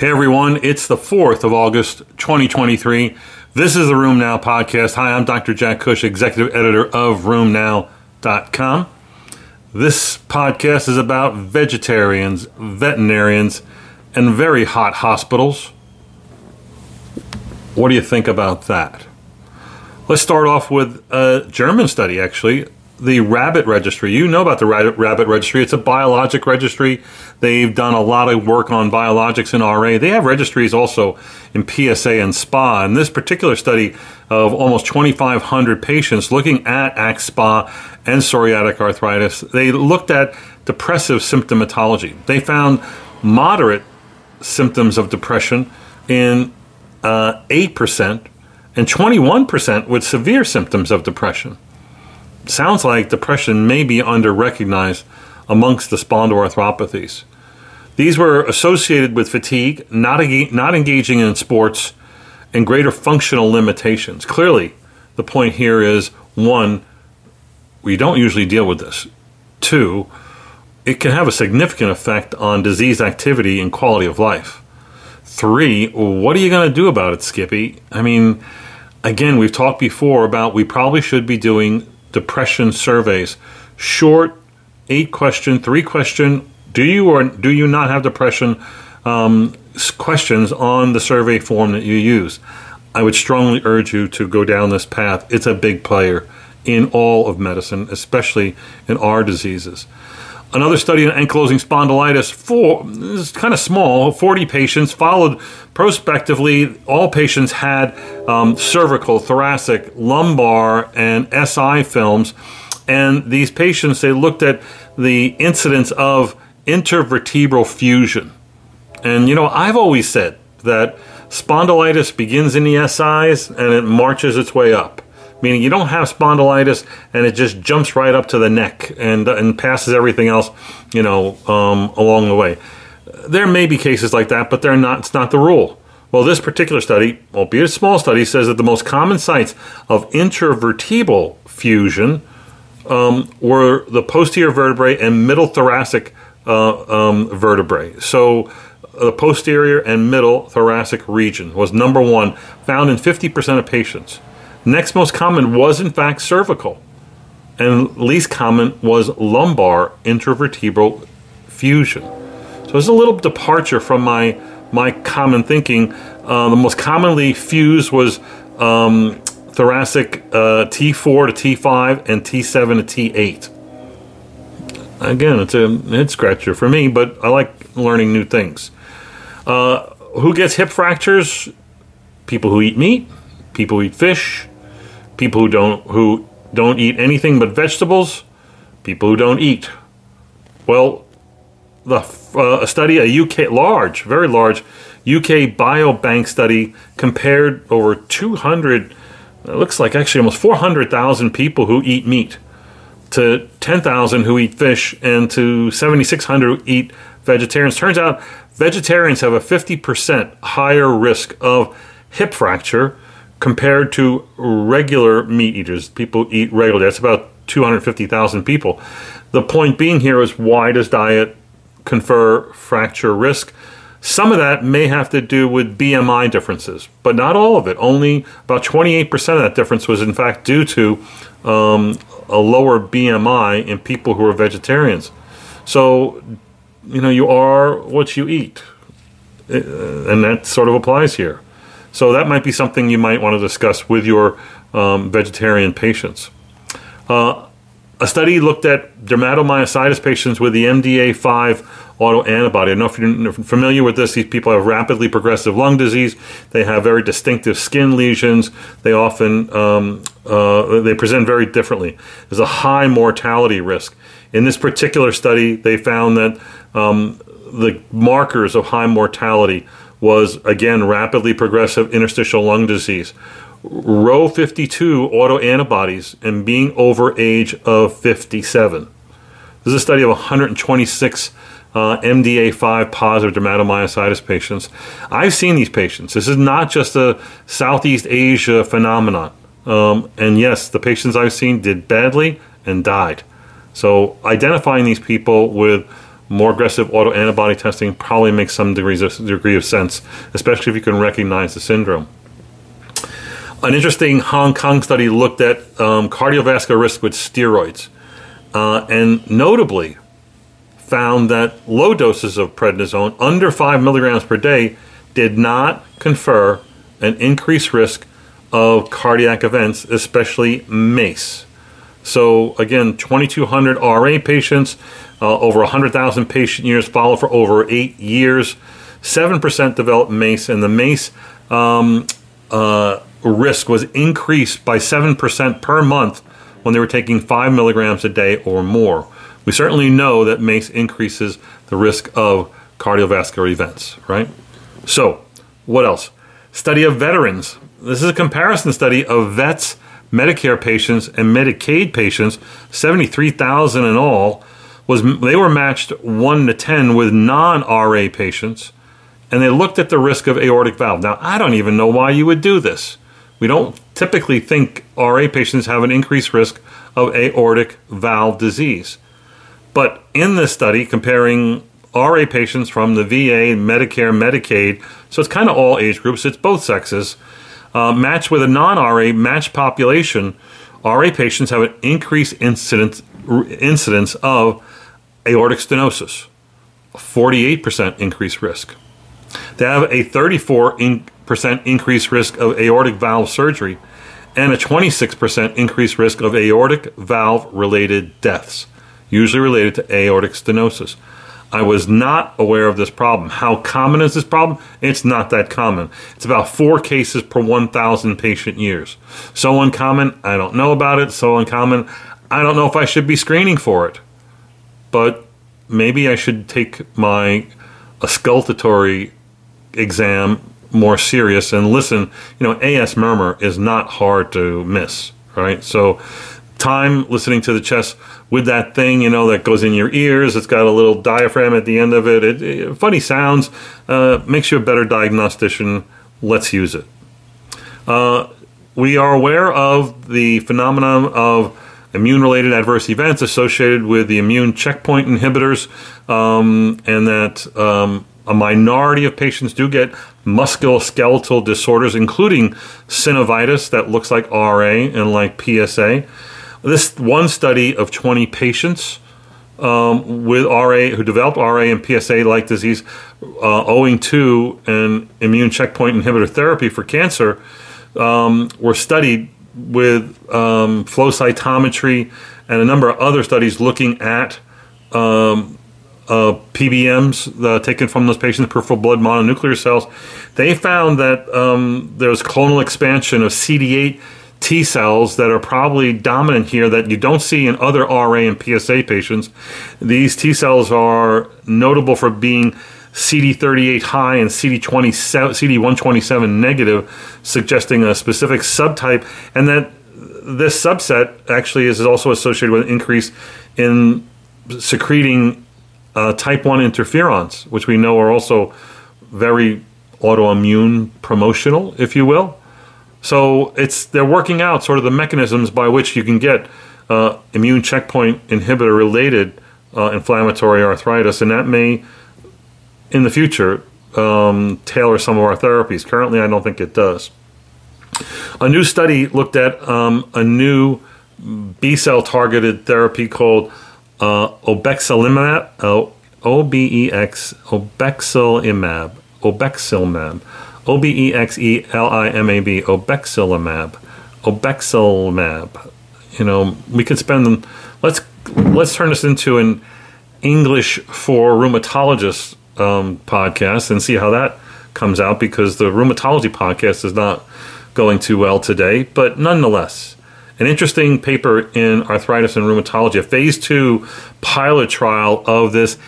Hey everyone, it's the 4th of August 2023. This is the RheumNow podcast. Hi, I'm Dr. Jack Cush, executive editor of RheumNow.com. This podcast is about vegetarians, veterinarians, and very hot hospitals. What do you think about that? Let's start off with a German study, actually, the Rabbit Registry. You know about the Rabbit Registry. It's a biologic registry. They've done a lot of work on biologics in RA. They have registries also in PSA and SPA. In this particular study of almost 2,500 patients looking at AxSPA and psoriatic arthritis, they looked at depressive symptomatology. They found moderate symptoms of depression in uh, 8% and 21% with severe symptoms of depression sounds like depression may be under recognized amongst the spondyloarthropathies. These were associated with fatigue, not, not engaging in sports, and greater functional limitations. Clearly, the point here is one, we don't usually deal with this. Two, it can have a significant effect on disease activity and quality of life. Three, what are you going to do about it, Skippy? I mean, again, we've talked before about we probably should be doing depression surveys. Short, eight question, three question, do you or do you not have depression um, questions on the survey form that you use. I would strongly urge you to go down this path. It's a big player in all of medicine, especially in our diseases. Another study on ankylosing spondylitis, four, this is kind of small, 40 patients, followed prospectively. All patients had um, cervical, thoracic, lumbar, and SI films. And these patients, they looked at the incidence of intervertebral fusion. And, you know, I've always said that spondylitis begins in the SIs and it marches its way up meaning you don't have spondylitis and it just jumps right up to the neck and and passes everything else, you know, um, along the way. There may be cases like that, but they're not. It's not the rule. Well, this particular study, albeit a small study, says that the most common sites of intervertebral fusion um, were the posterior vertebrae and middle thoracic uh, um, vertebrae. So the posterior and middle thoracic region was number one, found in 50% of patients. Next most common was, in fact, cervical. And least common was lumbar intervertebral fusion. So it's a little departure from my, my common thinking. Uh, the most commonly fused was um, thoracic uh, T4 to T5 and T7 to T8. Again, it's a head scratcher for me, but I like learning new things. Uh, who gets hip fractures? People who eat meat, people who eat fish, people who don't who don't eat anything but vegetables, people who don't eat. Well, the uh, a study, a UK large, very large UK biobank study compared over 200 it looks like actually almost 400,000 people who eat meat to 10,000 who eat fish and to 7,600 who eat vegetarians. Turns out vegetarians have a 50% higher risk of hip fracture compared to regular meat eaters. People eat regularly. That's about 250,000 people. The point being here is why does diet confer fracture risk? Some of that may have to do with BMI differences, but not all of it. Only about 28% of that difference was, in fact, due to um, a lower BMI in people who are vegetarians. So, you know, you are what you eat. Uh, and that sort of applies here. So that might be something you might want to discuss with your um, vegetarian patients. Uh, a study looked at dermatomyositis patients with the MDA5 autoantibody. I don't know if you're familiar with this. These people have rapidly progressive lung disease. They have very distinctive skin lesions. They often um, uh, they present very differently. There's a high mortality risk. In this particular study, they found that um, the markers of high mortality was again rapidly progressive interstitial lung disease. Ro 52 autoantibodies and being over age of 57. This is a study of 126 uh, MDA5 positive dermatomyositis patients. I've seen these patients. This is not just a Southeast Asia phenomenon. Um, and yes, the patients I've seen did badly and died. So identifying these people with more aggressive autoantibody testing probably makes some degrees of, degree of sense, especially if you can recognize the syndrome. An interesting Hong Kong study looked at um, cardiovascular risk with steroids, uh, and notably found that low doses of prednisone, under 5 milligrams per day, did not confer an increased risk of cardiac events, especially MACE. So, again, 2,200 RA patients, uh, over 100,000 patient years followed for over eight years. 7% developed MACE, and the MACE um, uh, risk was increased by 7% per month when they were taking 5 milligrams a day or more. We certainly know that MACE increases the risk of cardiovascular events, right? So, what else? Study of veterans. This is a comparison study of vets, Medicare patients, and Medicaid patients, 73,000 in all. Was they were matched 1 to 10 with non-RA patients and they looked at the risk of aortic valve. Now, I don't even know why you would do this. We don't typically think RA patients have an increased risk of aortic valve disease. But in this study, comparing RA patients from the VA, Medicare, Medicaid, so it's kind of all age groups, it's both sexes, uh, matched with a non RA matched population, RA patients have an increased incidence, incidence of aortic stenosis, 48% increased risk. They have a 34% increased risk of aortic valve surgery and a 26% increased risk of aortic valve related deaths, usually related to aortic stenosis. I was not aware of this problem. How common is this problem? It's not that common. It's about four cases per 1,000 patient years. So uncommon, I don't know about it. So uncommon, I don't know if I should be screening for it. But maybe I should take my auscultatory exam more serious and listen. You know, AS murmur is not hard to miss, right? So time listening to the chest with that thing, you know, that goes in your ears. It's got a little diaphragm at the end of it. it, it funny sounds. Uh, makes you a better diagnostician. Let's use it. Uh, we are aware of the phenomenon of immune related adverse events associated with the immune checkpoint inhibitors, um, and that um, a minority of patients do get musculoskeletal disorders, including synovitis that looks like RA and like PSA. This one study of 20 patients um, with RA who developed RA and PSA like disease uh, owing to an immune checkpoint inhibitor therapy for cancer um, were studied with um, flow cytometry and a number of other studies looking at um, uh, PBMs uh, taken from those patients, peripheral blood mononuclear cells. They found that um, there's clonal expansion of CD8 T cells that are probably dominant here that you don't see in other RA and PSA patients. These T cells are notable for being CD38 high and CD20, CD127 negative, suggesting a specific subtype, and that this subset actually is also associated with an increase in secreting uh, type 1 interferons, which we know are also very autoimmune promotional, if you will. So it's they're working out sort of the mechanisms by which you can get uh, immune checkpoint inhibitor related uh, inflammatory arthritis, and that may, in the future, um, tailor some of our therapies. Currently, I don't think it does. A new study looked at um, a new B cell targeted therapy called uh, obexelimab, O B E X, obexelimab, obexelimab O B E X E L I M A B, obexelimab, obexelimab. You know, we could spend them. Let's let's turn this into an English for rheumatologists um, podcast and see how that comes out because the rheumatology podcast is not going too well today. But nonetheless, an interesting paper in Arthritis and Rheumatology, a phase two pilot trial of this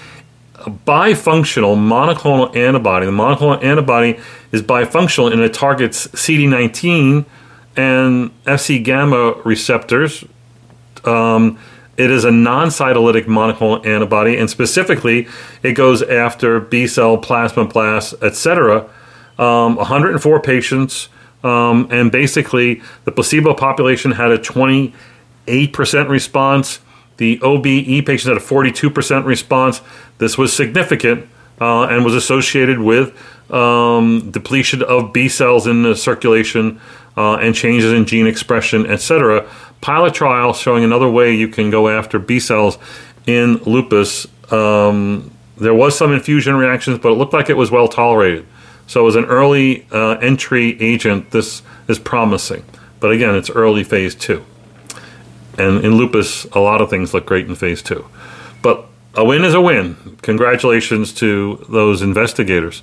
bifunctional monoclonal antibody. The monoclonal antibody is bifunctional and it targets CD19 and Fc gamma receptors. Um, it is a non cytolytic monoclonal antibody, and specifically, it goes after B cell, plasmablasts, etc. Um, 104 patients, um, and basically, the placebo population had a 28% response. The OBE patients had a 42% response. This was significant uh, and was associated with um, depletion of B cells in the circulation uh, and changes in gene expression, etc. Pilot trial showing another way you can go after B cells in lupus. Um, there was some infusion reactions, but it looked like it was well tolerated. So, as an early uh, entry agent, this is promising. But again, it's early phase two. And in lupus, a lot of things look great in phase two. But a win is a win. Congratulations to those investigators.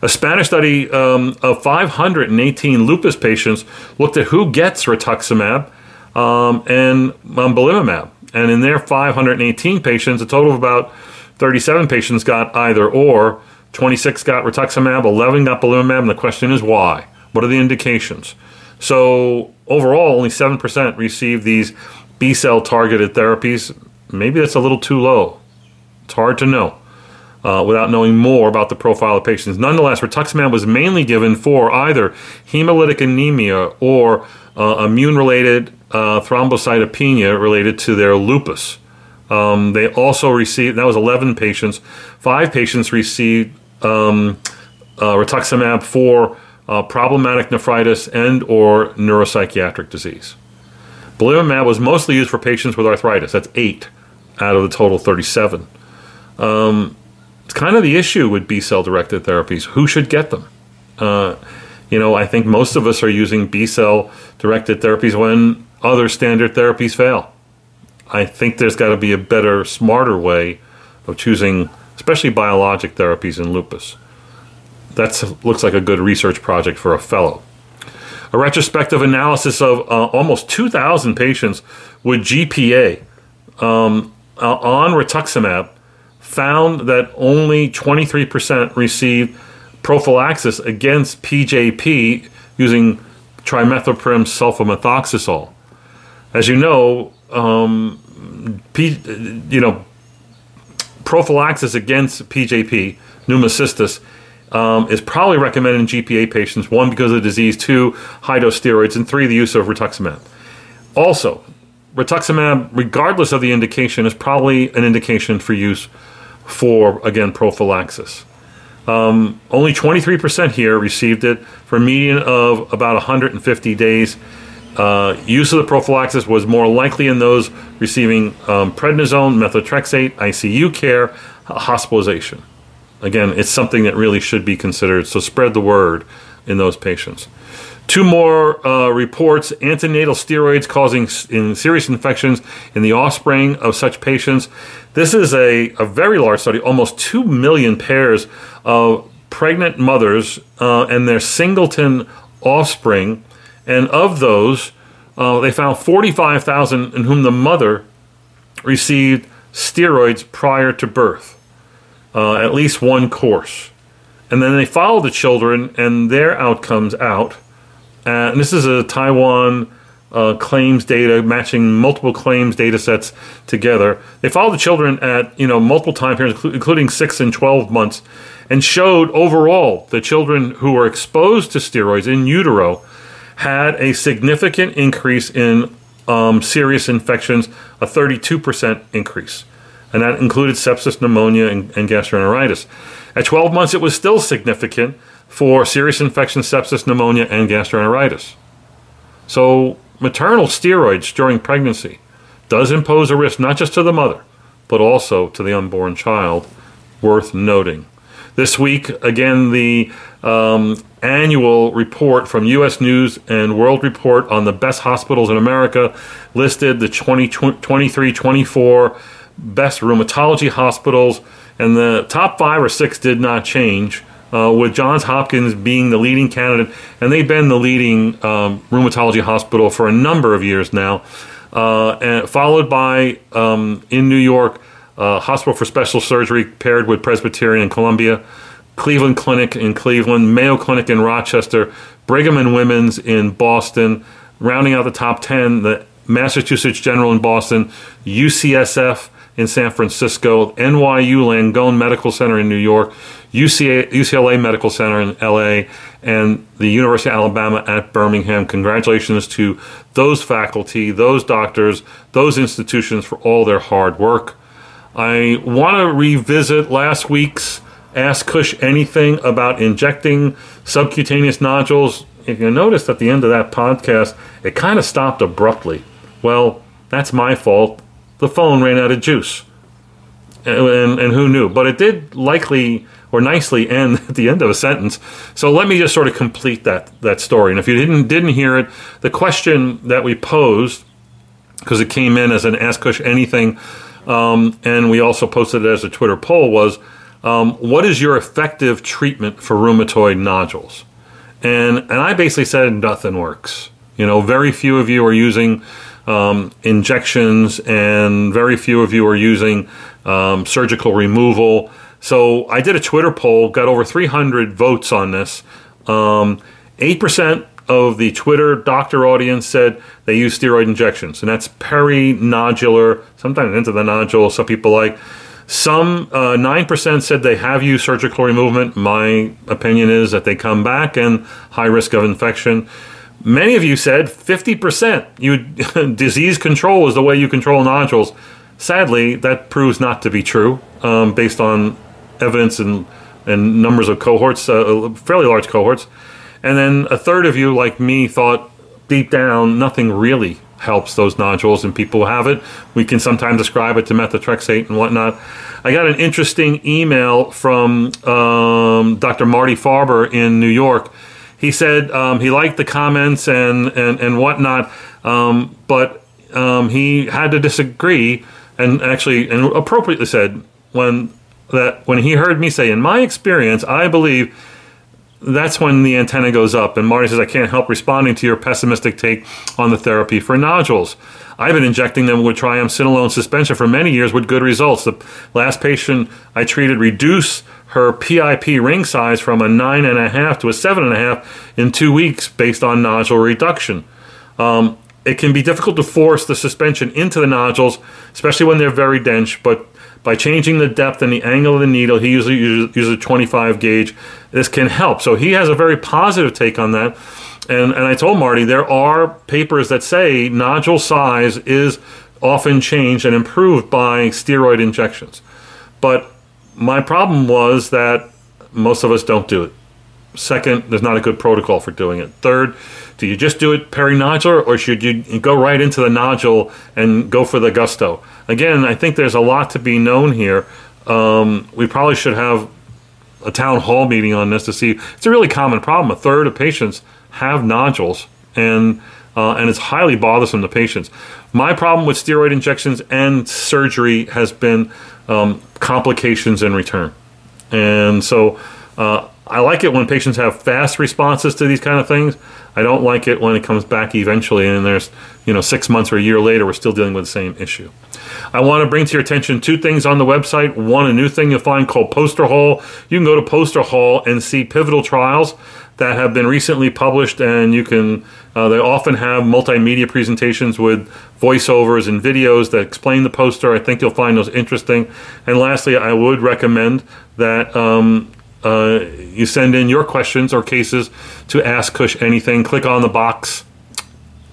A Spanish study um, of 518 lupus patients looked at who gets rituximab um, and um, And in their 518 patients, a total of about 37 patients got either or. 26 got rituximab, 11 got belimumab, and the question is why? What are the indications? So overall, only 7% received these B cell targeted therapies. Maybe that's a little too low. It's hard to know uh, without knowing more about the profile of patients. Nonetheless, rituximab was mainly given for either hemolytic anemia or uh, immune related uh, thrombocytopenia related to their lupus. Um, they also received, that was 11 patients, five patients received um, uh, rituximab for uh, problematic nephritis and or neuropsychiatric disease. Belimumab was mostly used for patients with arthritis. That's eight out of the total 37. Um, it's kind of the issue with B cell directed therapies. Who should get them? Uh, you know, I think most of us are using B cell directed therapies when other standard therapies fail. I think there's got to be a better, smarter way of choosing, especially biologic therapies in lupus. That looks like a good research project for a fellow. A retrospective analysis of uh, almost 2,000 patients with GPA um, uh, on rituximab found that only 23% received prophylaxis against PJP using trimethoprim sulfamethoxazole. As you know, um, P, you know, prophylaxis against PJP, pneumocystis, um, is probably recommended in GPA patients. One, because of the disease. Two, high dose steroids, and three, the use of rituximab. Also, rituximab, regardless of the indication, is probably an indication for use for, again, prophylaxis. Um, only 23% here received it for a median of about 150 days. Uh, use of the prophylaxis was more likely in those receiving um, prednisone, methotrexate, ICU care, hospitalization. Again, it's something that really should be considered, so spread the word in those patients. Two more uh, reports antenatal steroids causing in serious infections in the offspring of such patients. This is a, a very large study, almost 2 million pairs of pregnant mothers uh, and their singleton offspring. And of those, uh, they found 45,000 in whom the mother received steroids prior to birth, uh, at least one course. And then they follow the children and their outcomes out uh, and this is a Taiwan uh, claims data matching multiple claims data sets together. They followed the children at you know multiple time periods, including six and twelve months, and showed overall the children who were exposed to steroids in utero had a significant increase in um, serious infections, a 32% increase. And that included sepsis, pneumonia, and, and gastroenteritis. At 12 months, it was still significant, for serious infection, sepsis, pneumonia, and gastroenteritis. So, maternal steroids during pregnancy does impose a risk not just to the mother, but also to the unborn child, worth noting. This week, again, the um, annual report from U.S. News and World Report on the best hospitals in America listed the 2023 24 best rheumatology hospitals, and the top five or six did not change uh, with Johns Hopkins being the leading candidate, and they've been the leading um, rheumatology hospital for a number of years now, uh, and followed by um, in New York, uh, Hospital for Special Surgery paired with Presbyterian in Columbia, Cleveland Clinic in Cleveland, Mayo Clinic in Rochester, Brigham and Women's in Boston, rounding out the top 10, the Massachusetts General in Boston, UCSF in San Francisco, NYU Langone Medical Center in New York, UCA, UCLA Medical Center in LA, and the University of Alabama at Birmingham. Congratulations to those faculty, those doctors, those institutions for all their hard work. I want to revisit last week's Ask Cush Anything about injecting subcutaneous nodules. If you noticed at the end of that podcast, it kind of stopped abruptly. Well, that's my fault. The phone ran out of juice. And, and, who knew? But it did likely or nicely end at the end of a sentence. So let me just sort of complete that that story. And if you didn't didn't hear it, the question that we posed because it came in as an Ask Cush Anything, um, and we also posted it as a Twitter poll was, um, what is your effective treatment for rheumatoid nodules? And and I basically said nothing works. You know, very few of you are using um, injections, and very few of you are using um, surgical removal. So I did a Twitter poll, got over 300 votes on this. Um, 8% of the Twitter doctor audience said they use steroid injections, and that's perinodular, sometimes into the nodule, some people like. Some uh, 9% said they have used surgical removal. My opinion is that they come back and high risk of infection. Many of you said 50%. You disease control is the way you control nodules. Sadly, that proves not to be true um, based on evidence and, and numbers of cohorts, uh, fairly large cohorts. And then a third of you, like me, thought deep down nothing really helps those nodules and people have it. We can sometimes describe it to methotrexate and whatnot. I got an interesting email from um, Dr. Marty Farber in New York. He said um, he liked the comments and, and, and whatnot, um, but um, he had to disagree and actually and appropriately said when that when he heard me say, in my experience, I believe that's when the antenna goes up. And Marty says, I can't help responding to your pessimistic take on the therapy for nodules. I've been injecting them with triamcinolone suspension for many years with good results. The last patient I treated reduced her PIP ring size from a nine and a half to a seven and a half in two weeks based on nodule reduction. Um, it can be difficult to force the suspension into the nodules, especially when they're very dense, but by changing the depth and the angle of the needle, he usually uses a 25 gauge. This can help. So he has a very positive take on that. And, and I told Marty there are papers that say nodule size is often changed and improved by steroid injections. But my problem was that most of us don't do it. Second, there's not a good protocol for doing it. Third, do you just do it perinodular or should you go right into the nodule and go for the gusto? Again, I think there's a lot to be known here. Um, we probably should have a town hall meeting on this to see. It's a really common problem. A third of patients have nodules, and uh, and it's highly bothersome to patients. My problem with steroid injections and surgery has been um, complications in return, and so uh, I like it when patients have fast responses to these kind of things. I don't like it when it comes back eventually and there's, you know, six months or a year later, we're still dealing with the same issue. I want to bring to your attention two things on the website. One, a new thing you'll find called Poster Hall. You can go to Poster Hall and see pivotal trials that have been recently published, and you can. Uh, they often have multimedia presentations with voiceovers and videos that explain the poster. I think you'll find those interesting. And lastly, I would recommend that um, uh, you send in your questions or cases to Ask Cush Anything. Click on the box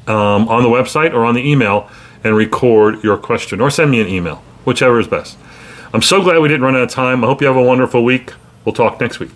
um, on the website or on the email and record your question or send me an email, whichever is best. I'm so glad we didn't run out of time. I hope you have a wonderful week. We'll talk next week.